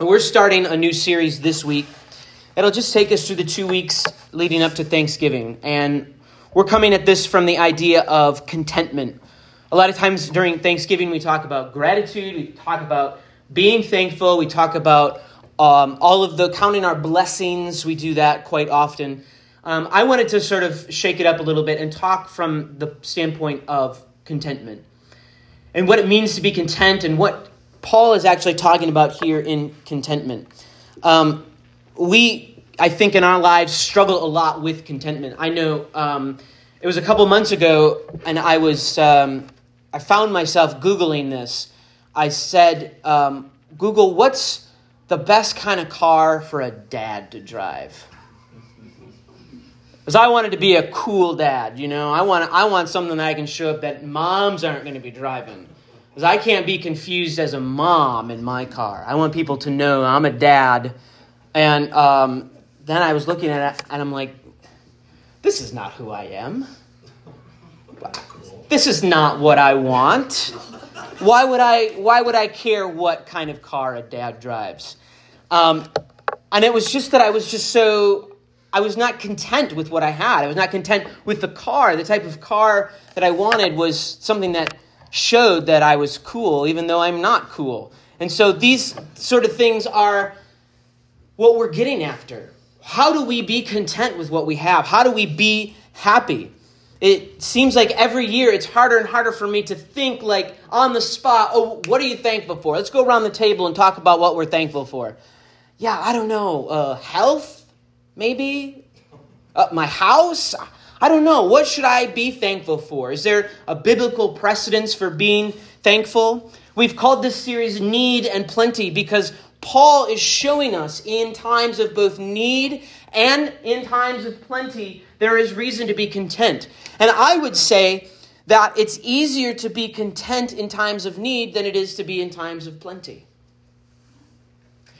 We're starting a new series this week. It'll just take us through the two weeks leading up to Thanksgiving. And we're coming at this from the idea of contentment. A lot of times during Thanksgiving, we talk about gratitude, we talk about being thankful, we talk about um, all of the counting our blessings. We do that quite often. Um, I wanted to sort of shake it up a little bit and talk from the standpoint of contentment and what it means to be content and what Paul is actually talking about here in contentment. Um, we, I think, in our lives struggle a lot with contentment. I know um, it was a couple months ago, and I was um, I found myself googling this. I said, um, "Google, what's the best kind of car for a dad to drive?" Because I wanted to be a cool dad, you know. I want I want something that I can show up that moms aren't going to be driving. Because I can't be confused as a mom in my car. I want people to know I'm a dad. And um, then I was looking at it and I'm like, this is not who I am. This is not what I want. Why would I, why would I care what kind of car a dad drives? Um, and it was just that I was just so, I was not content with what I had. I was not content with the car. The type of car that I wanted was something that showed that I was cool, even though I'm not cool. And so these sort of things are what we're getting after. How do we be content with what we have? How do we be happy? It seems like every year it's harder and harder for me to think like on the spot, oh, what are you thankful for? Let's go around the table and talk about what we're thankful for. Yeah, I don't know. Uh, health, maybe? Uh, my house? I don't know. What should I be thankful for? Is there a biblical precedence for being thankful? We've called this series Need and Plenty because Paul is showing us in times of both need and in times of plenty, there is reason to be content. And I would say that it's easier to be content in times of need than it is to be in times of plenty.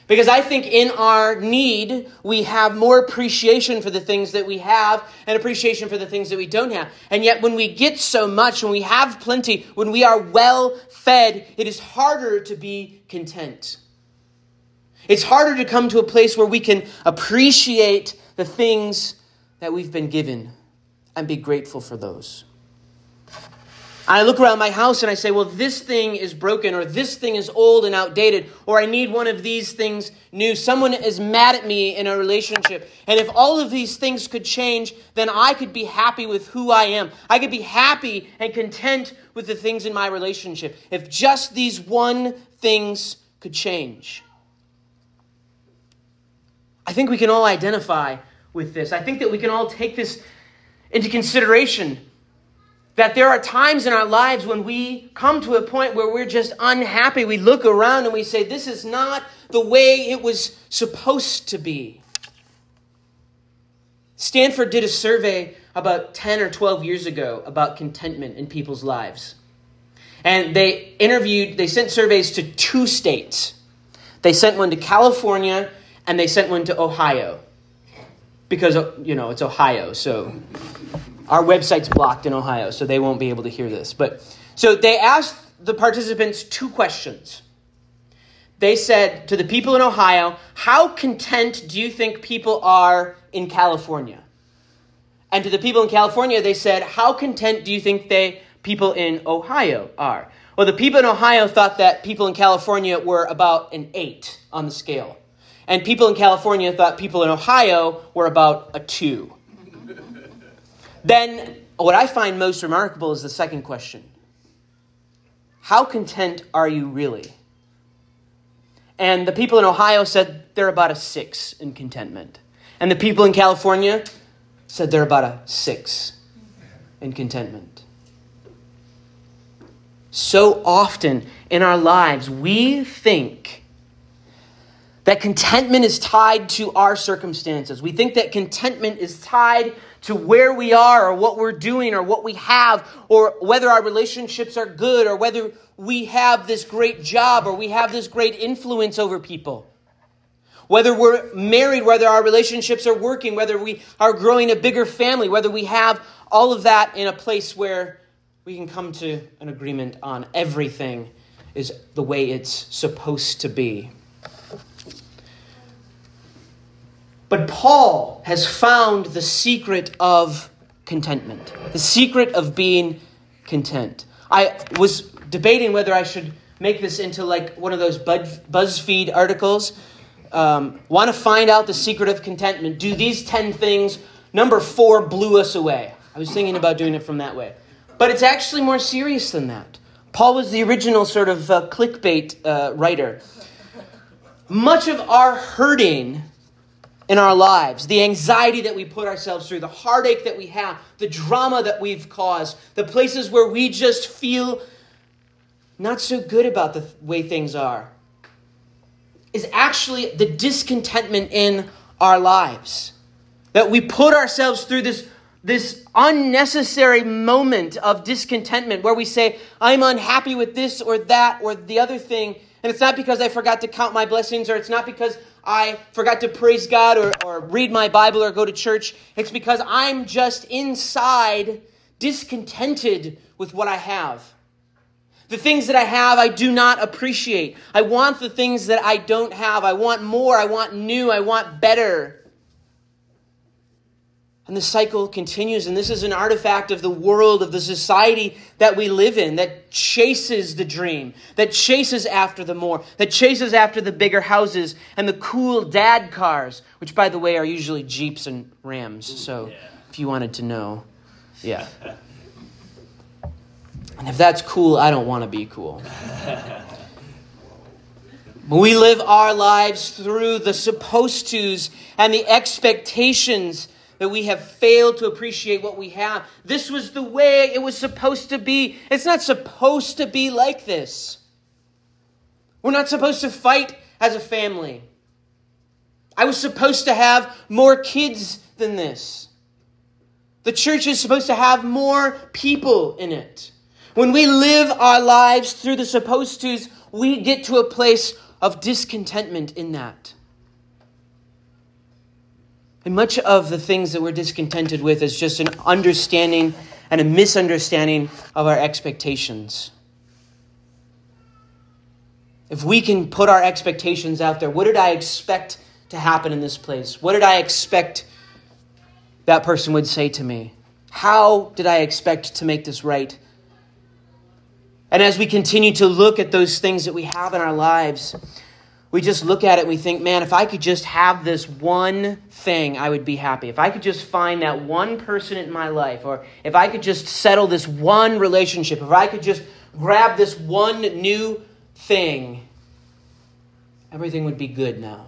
Because I think in our need, we have more appreciation for the things that we have and appreciation for the things that we don't have. And yet, when we get so much, when we have plenty, when we are well fed, it is harder to be content. It's harder to come to a place where we can appreciate the things that we've been given and be grateful for those. I look around my house and I say, well, this thing is broken, or this thing is old and outdated, or I need one of these things new. Someone is mad at me in a relationship. And if all of these things could change, then I could be happy with who I am. I could be happy and content with the things in my relationship. If just these one things could change. I think we can all identify with this. I think that we can all take this into consideration that there are times in our lives when we come to a point where we're just unhappy. We look around and we say, This is not the way it was supposed to be. Stanford did a survey about 10 or 12 years ago about contentment in people's lives. And they interviewed, they sent surveys to two states. They sent one to California and they sent one to Ohio. Because, you know, it's Ohio, so our website's blocked in Ohio, so they won't be able to hear this. But so they asked the participants two questions. They said to the people in Ohio, How content do you think people are in California? And to the people in California, they said, How content do you think they people in Ohio are? Well, the people in Ohio thought that people in California were about an eight on the scale. And people in California thought people in Ohio were about a two. Then, what I find most remarkable is the second question How content are you really? And the people in Ohio said they're about a six in contentment. And the people in California said they're about a six in contentment. So often in our lives, we think that contentment is tied to our circumstances. We think that contentment is tied to where we are or what we're doing or what we have or whether our relationships are good or whether we have this great job or we have this great influence over people. Whether we're married, whether our relationships are working, whether we are growing a bigger family, whether we have all of that in a place where we can come to an agreement on everything is the way it's supposed to be. But Paul has found the secret of contentment, the secret of being content. I was debating whether I should make this into like one of those BuzzFeed articles. Um, Want to find out the secret of contentment? Do these 10 things. Number four blew us away. I was thinking about doing it from that way. But it's actually more serious than that. Paul was the original sort of uh, clickbait uh, writer. Much of our hurting in our lives, the anxiety that we put ourselves through, the heartache that we have, the drama that we've caused, the places where we just feel not so good about the way things are, is actually the discontentment in our lives. That we put ourselves through this, this unnecessary moment of discontentment where we say, I'm unhappy with this or that or the other thing. And it's not because I forgot to count my blessings or it's not because I forgot to praise God or, or read my Bible or go to church. It's because I'm just inside discontented with what I have. The things that I have, I do not appreciate. I want the things that I don't have. I want more. I want new. I want better. And the cycle continues, and this is an artifact of the world, of the society that we live in, that chases the dream, that chases after the more, that chases after the bigger houses and the cool dad cars, which, by the way, are usually Jeeps and Rams. So, yeah. if you wanted to know, yeah. And if that's cool, I don't want to be cool. we live our lives through the supposed tos and the expectations that we have failed to appreciate what we have. This was the way it was supposed to be. It's not supposed to be like this. We're not supposed to fight as a family. I was supposed to have more kids than this. The church is supposed to have more people in it. When we live our lives through the supposed tos, we get to a place of discontentment in that. And much of the things that we're discontented with is just an understanding and a misunderstanding of our expectations. If we can put our expectations out there, what did I expect to happen in this place? What did I expect that person would say to me? How did I expect to make this right? And as we continue to look at those things that we have in our lives, we just look at it and we think, man, if I could just have this one thing, I would be happy. If I could just find that one person in my life, or if I could just settle this one relationship, if I could just grab this one new thing, everything would be good now.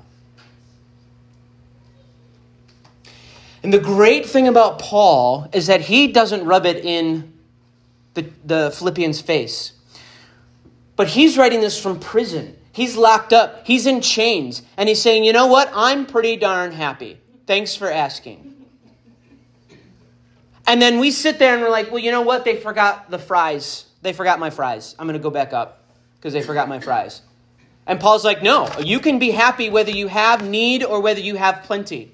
And the great thing about Paul is that he doesn't rub it in the, the Philippians' face. But he's writing this from prison. He's locked up, he's in chains, and he's saying, You know what? I'm pretty darn happy. Thanks for asking. And then we sit there and we're like, Well, you know what? They forgot the fries. They forgot my fries. I'm going to go back up because they forgot my fries. And Paul's like, No, you can be happy whether you have need or whether you have plenty.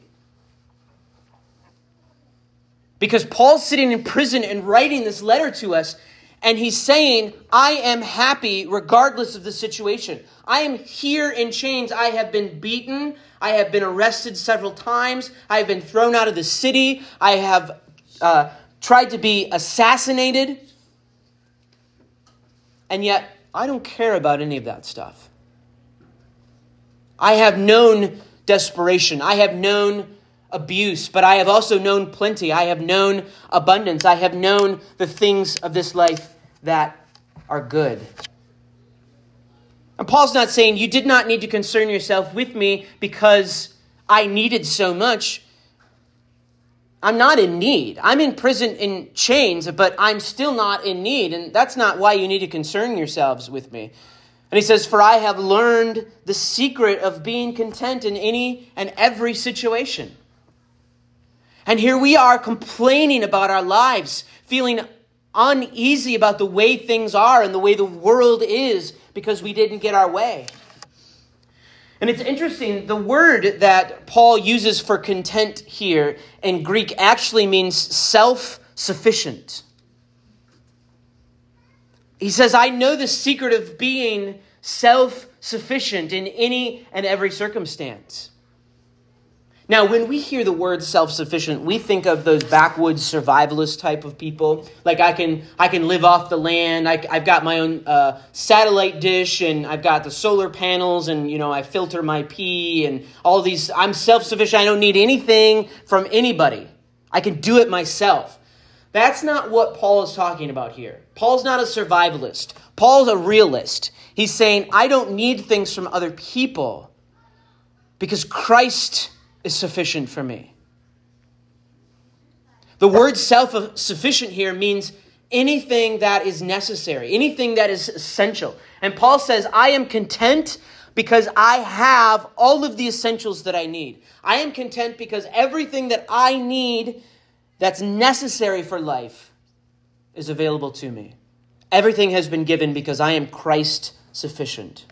Because Paul's sitting in prison and writing this letter to us, and he's saying, I am happy regardless of the situation. I am here in chains. I have been beaten. I have been arrested several times. I have been thrown out of the city. I have uh, tried to be assassinated. And yet, I don't care about any of that stuff. I have known desperation. I have known abuse, but I have also known plenty. I have known abundance. I have known the things of this life that are good. And Paul's not saying you did not need to concern yourself with me because I needed so much. I'm not in need. I'm in prison in chains, but I'm still not in need. And that's not why you need to concern yourselves with me. And he says, For I have learned the secret of being content in any and every situation. And here we are complaining about our lives, feeling uneasy about the way things are and the way the world is because we didn't get our way. And it's interesting, the word that Paul uses for content here in Greek actually means self sufficient. He says, I know the secret of being self sufficient in any and every circumstance. Now, when we hear the word self-sufficient, we think of those backwoods survivalist type of people. Like I can, I can live off the land. I, have got my own uh, satellite dish, and I've got the solar panels, and you know I filter my pee, and all these. I'm self-sufficient. I don't need anything from anybody. I can do it myself. That's not what Paul is talking about here. Paul's not a survivalist. Paul's a realist. He's saying I don't need things from other people because Christ is sufficient for me. The word self sufficient here means anything that is necessary, anything that is essential. And Paul says, I am content because I have all of the essentials that I need. I am content because everything that I need that's necessary for life is available to me. Everything has been given because I am Christ sufficient.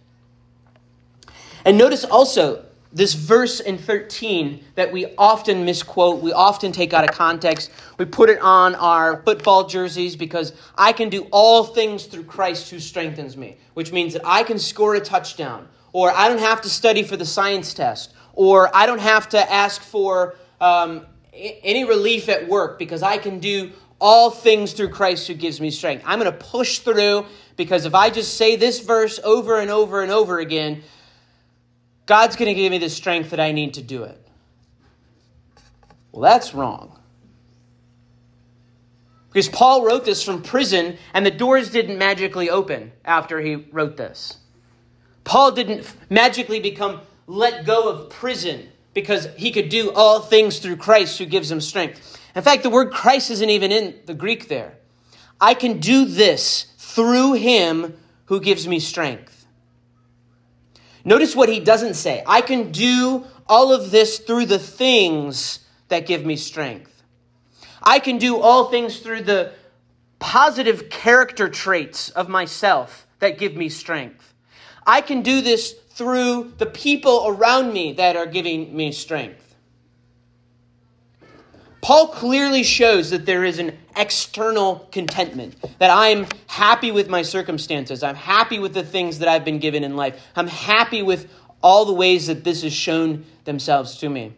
And notice also, this verse in 13 that we often misquote, we often take out of context. We put it on our football jerseys because I can do all things through Christ who strengthens me, which means that I can score a touchdown, or I don't have to study for the science test, or I don't have to ask for um, any relief at work because I can do all things through Christ who gives me strength. I'm going to push through because if I just say this verse over and over and over again, God's going to give me the strength that I need to do it. Well, that's wrong. Because Paul wrote this from prison, and the doors didn't magically open after he wrote this. Paul didn't magically become let go of prison because he could do all things through Christ who gives him strength. In fact, the word Christ isn't even in the Greek there. I can do this through him who gives me strength. Notice what he doesn't say. I can do all of this through the things that give me strength. I can do all things through the positive character traits of myself that give me strength. I can do this through the people around me that are giving me strength. Paul clearly shows that there is an external contentment, that I'm happy with my circumstances. I'm happy with the things that I've been given in life. I'm happy with all the ways that this has shown themselves to me.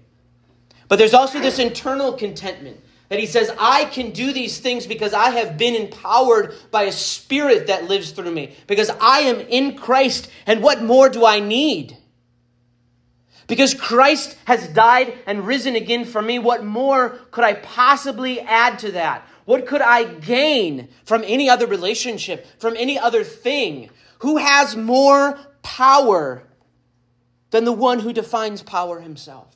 But there's also this internal contentment that he says, I can do these things because I have been empowered by a spirit that lives through me, because I am in Christ, and what more do I need? Because Christ has died and risen again for me, what more could I possibly add to that? What could I gain from any other relationship, from any other thing? Who has more power than the one who defines power himself?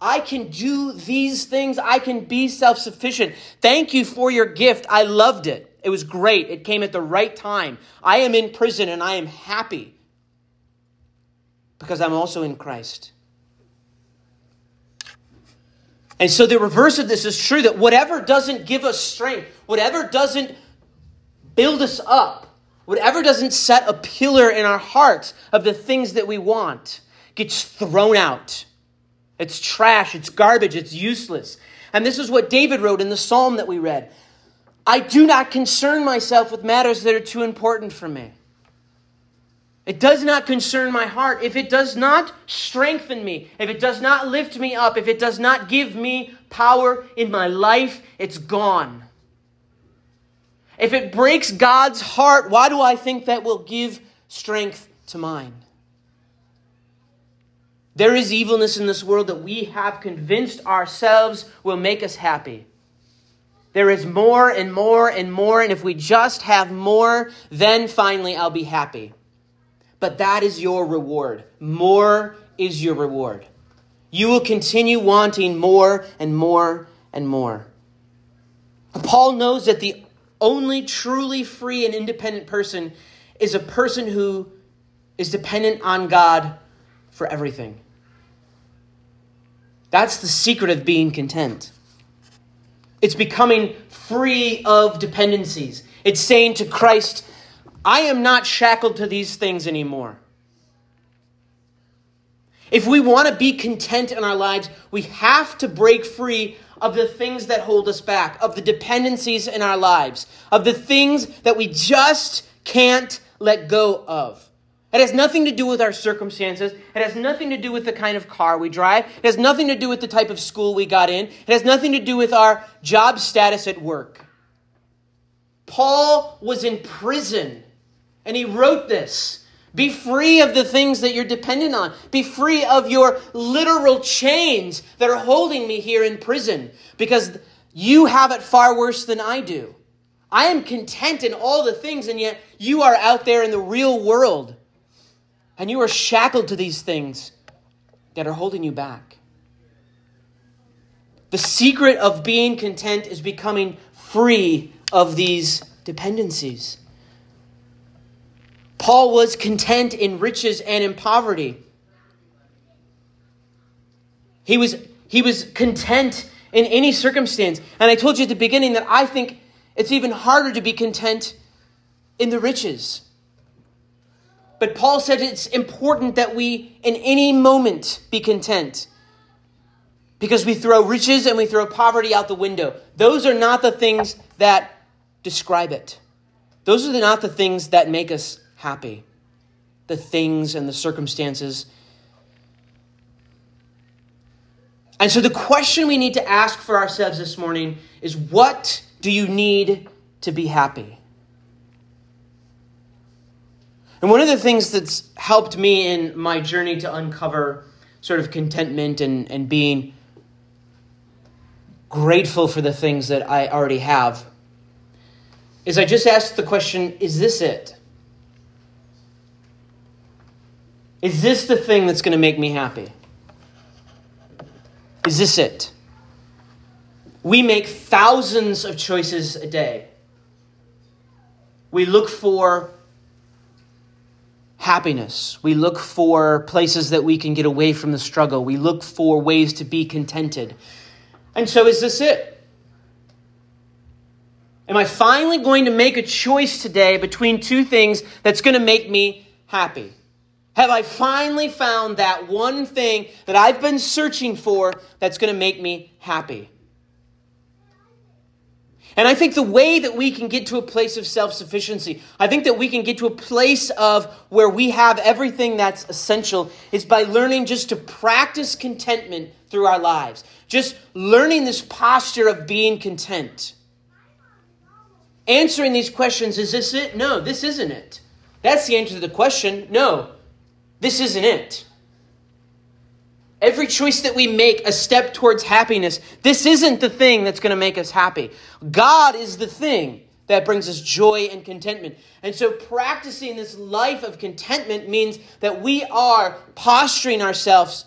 I can do these things. I can be self sufficient. Thank you for your gift. I loved it. It was great. It came at the right time. I am in prison and I am happy because I'm also in Christ. And so the reverse of this is true that whatever doesn't give us strength, whatever doesn't build us up, whatever doesn't set a pillar in our hearts of the things that we want, gets thrown out. It's trash, it's garbage, it's useless. And this is what David wrote in the psalm that we read I do not concern myself with matters that are too important for me. It does not concern my heart. If it does not strengthen me, if it does not lift me up, if it does not give me power in my life, it's gone. If it breaks God's heart, why do I think that will give strength to mine? There is evilness in this world that we have convinced ourselves will make us happy. There is more and more and more, and if we just have more, then finally I'll be happy but that is your reward. More is your reward. You will continue wanting more and more and more. Paul knows that the only truly free and independent person is a person who is dependent on God for everything. That's the secret of being content. It's becoming free of dependencies. It's saying to Christ, I am not shackled to these things anymore. If we want to be content in our lives, we have to break free of the things that hold us back, of the dependencies in our lives, of the things that we just can't let go of. It has nothing to do with our circumstances. It has nothing to do with the kind of car we drive. It has nothing to do with the type of school we got in. It has nothing to do with our job status at work. Paul was in prison and he wrote this. Be free of the things that you're dependent on. Be free of your literal chains that are holding me here in prison because you have it far worse than I do. I am content in all the things, and yet you are out there in the real world and you are shackled to these things that are holding you back. The secret of being content is becoming free of these dependencies. Paul was content in riches and in poverty. He was, he was content in any circumstance. And I told you at the beginning that I think it's even harder to be content in the riches. But Paul said it's important that we, in any moment, be content. Because we throw riches and we throw poverty out the window. Those are not the things that describe it. Those are not the things that make us happy. The things and the circumstances. And so the question we need to ask for ourselves this morning is what do you need to be happy? And one of the things that's helped me in my journey to uncover sort of contentment and, and being grateful for the things that I already have is I just asked the question is this it? Is this the thing that's going to make me happy? Is this it? We make thousands of choices a day. We look for happiness. We look for places that we can get away from the struggle. We look for ways to be contented. And so, is this it? Am I finally going to make a choice today between two things that's going to make me happy? Have I finally found that one thing that I've been searching for that's going to make me happy? And I think the way that we can get to a place of self sufficiency, I think that we can get to a place of where we have everything that's essential is by learning just to practice contentment through our lives. Just learning this posture of being content. Answering these questions is this it? No, this isn't it. That's the answer to the question. No, this isn't it. Every choice that we make a step towards happiness, this isn't the thing that's going to make us happy. God is the thing that brings us joy and contentment. And so, practicing this life of contentment means that we are posturing ourselves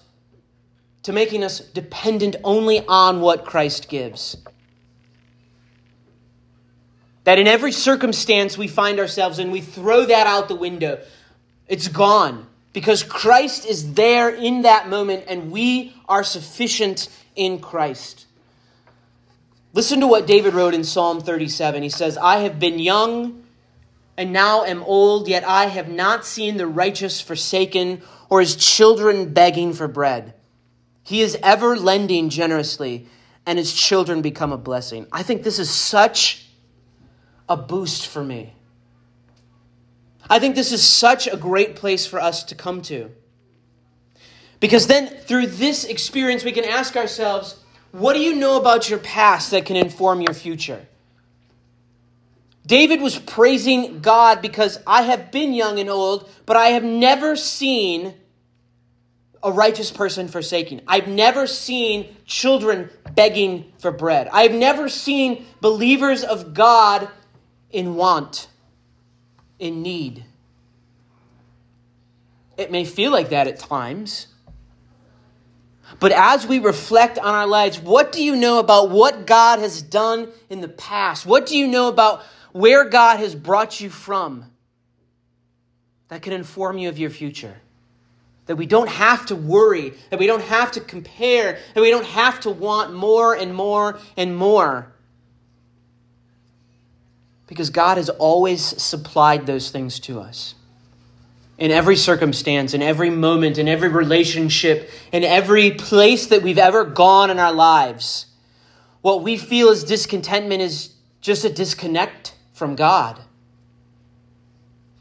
to making us dependent only on what Christ gives. That in every circumstance we find ourselves in, we throw that out the window. It's gone because Christ is there in that moment and we are sufficient in Christ. Listen to what David wrote in Psalm 37. He says, I have been young and now am old, yet I have not seen the righteous forsaken or his children begging for bread. He is ever lending generously, and his children become a blessing. I think this is such a boost for me. I think this is such a great place for us to come to. Because then, through this experience, we can ask ourselves what do you know about your past that can inform your future? David was praising God because I have been young and old, but I have never seen a righteous person forsaken. I've never seen children begging for bread. I've never seen believers of God in want in need. It may feel like that at times. But as we reflect on our lives, what do you know about what God has done in the past? What do you know about where God has brought you from that can inform you of your future? That we don't have to worry, that we don't have to compare, that we don't have to want more and more and more because God has always supplied those things to us. In every circumstance, in every moment, in every relationship, in every place that we've ever gone in our lives, what we feel as discontentment is just a disconnect from God.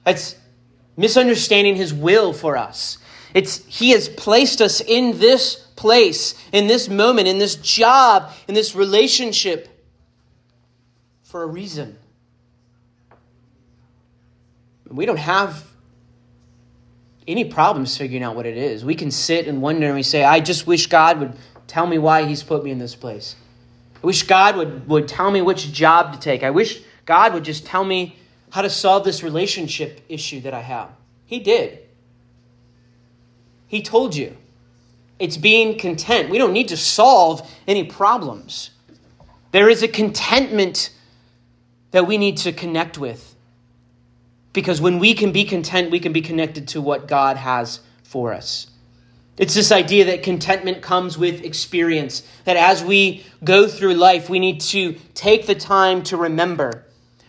It's misunderstanding his will for us. It's he has placed us in this place, in this moment, in this job, in this relationship for a reason. We don't have any problems figuring out what it is. We can sit and wonder and we say, I just wish God would tell me why He's put me in this place. I wish God would, would tell me which job to take. I wish God would just tell me how to solve this relationship issue that I have. He did. He told you. It's being content. We don't need to solve any problems. There is a contentment that we need to connect with. Because when we can be content, we can be connected to what God has for us. It's this idea that contentment comes with experience, that as we go through life, we need to take the time to remember.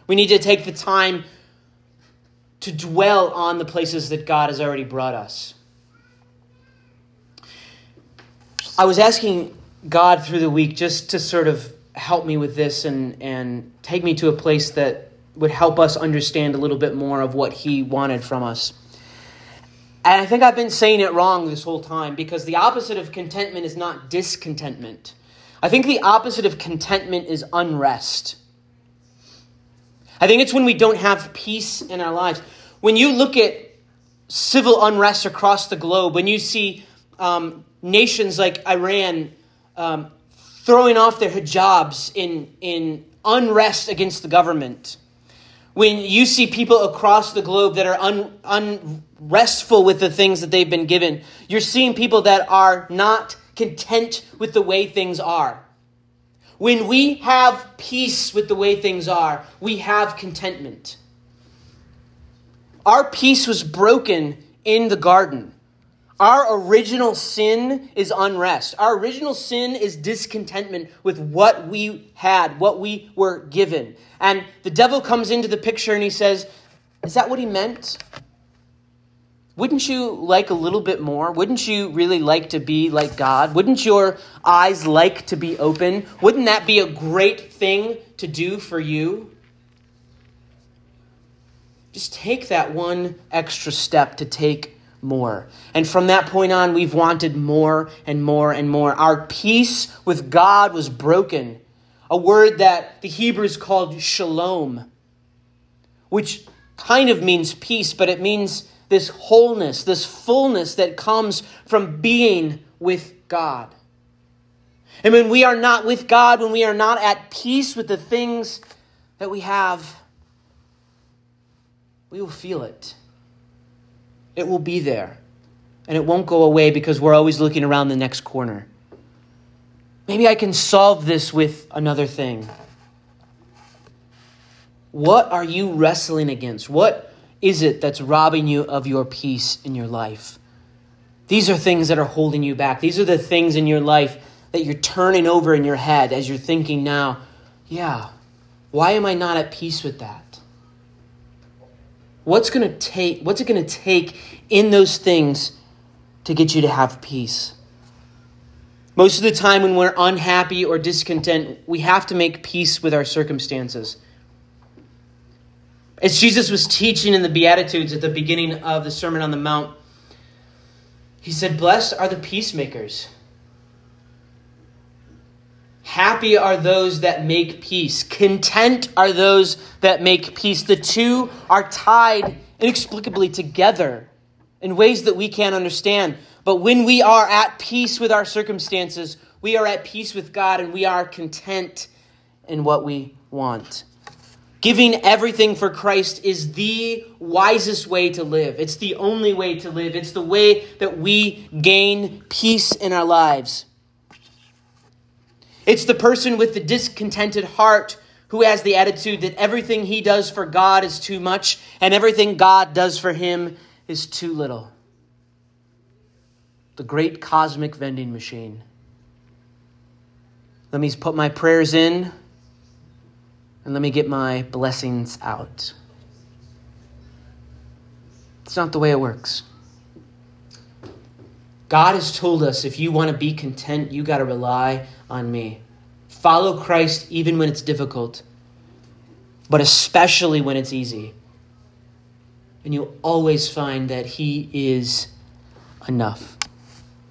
We need to take the time to dwell on the places that God has already brought us. I was asking God through the week just to sort of help me with this and, and take me to a place that would help us understand a little bit more of what He wanted from us. And I think I've been saying it wrong this whole time because the opposite of contentment is not discontentment. I think the opposite of contentment is unrest. I think it's when we don't have peace in our lives. When you look at civil unrest across the globe, when you see um, nations like Iran um, throwing off their hijabs in, in unrest against the government, when you see people across the globe that are un, unrestful with the things that they've been given, you're seeing people that are not content with the way things are. When we have peace with the way things are, we have contentment. Our peace was broken in the garden. Our original sin is unrest. Our original sin is discontentment with what we had, what we were given. And the devil comes into the picture and he says, Is that what he meant? Wouldn't you like a little bit more? Wouldn't you really like to be like God? Wouldn't your eyes like to be open? Wouldn't that be a great thing to do for you? Just take that one extra step to take more. And from that point on, we've wanted more and more and more. Our peace with God was broken. A word that the Hebrews called shalom, which kind of means peace, but it means this wholeness, this fullness that comes from being with God. And when we are not with God, when we are not at peace with the things that we have, we will feel it it will be there. And it won't go away because we're always looking around the next corner. Maybe I can solve this with another thing. What are you wrestling against? What is it that's robbing you of your peace in your life? These are things that are holding you back. These are the things in your life that you're turning over in your head as you're thinking now, yeah, why am I not at peace with that? What's going to take what's it going to take in those things to get you to have peace? Most of the time when we're unhappy or discontent, we have to make peace with our circumstances. As Jesus was teaching in the Beatitudes at the beginning of the Sermon on the Mount, he said, Blessed are the peacemakers Happy are those that make peace. Content are those that make peace. The two are tied inexplicably together in ways that we can't understand. But when we are at peace with our circumstances, we are at peace with God and we are content in what we want. Giving everything for Christ is the wisest way to live. It's the only way to live. It's the way that we gain peace in our lives. It's the person with the discontented heart who has the attitude that everything he does for God is too much and everything God does for him is too little. The great cosmic vending machine. Let me put my prayers in and let me get my blessings out. It's not the way it works. God has told us if you want to be content, you got to rely on me. Follow Christ even when it's difficult, but especially when it's easy. and you'll always find that He is enough.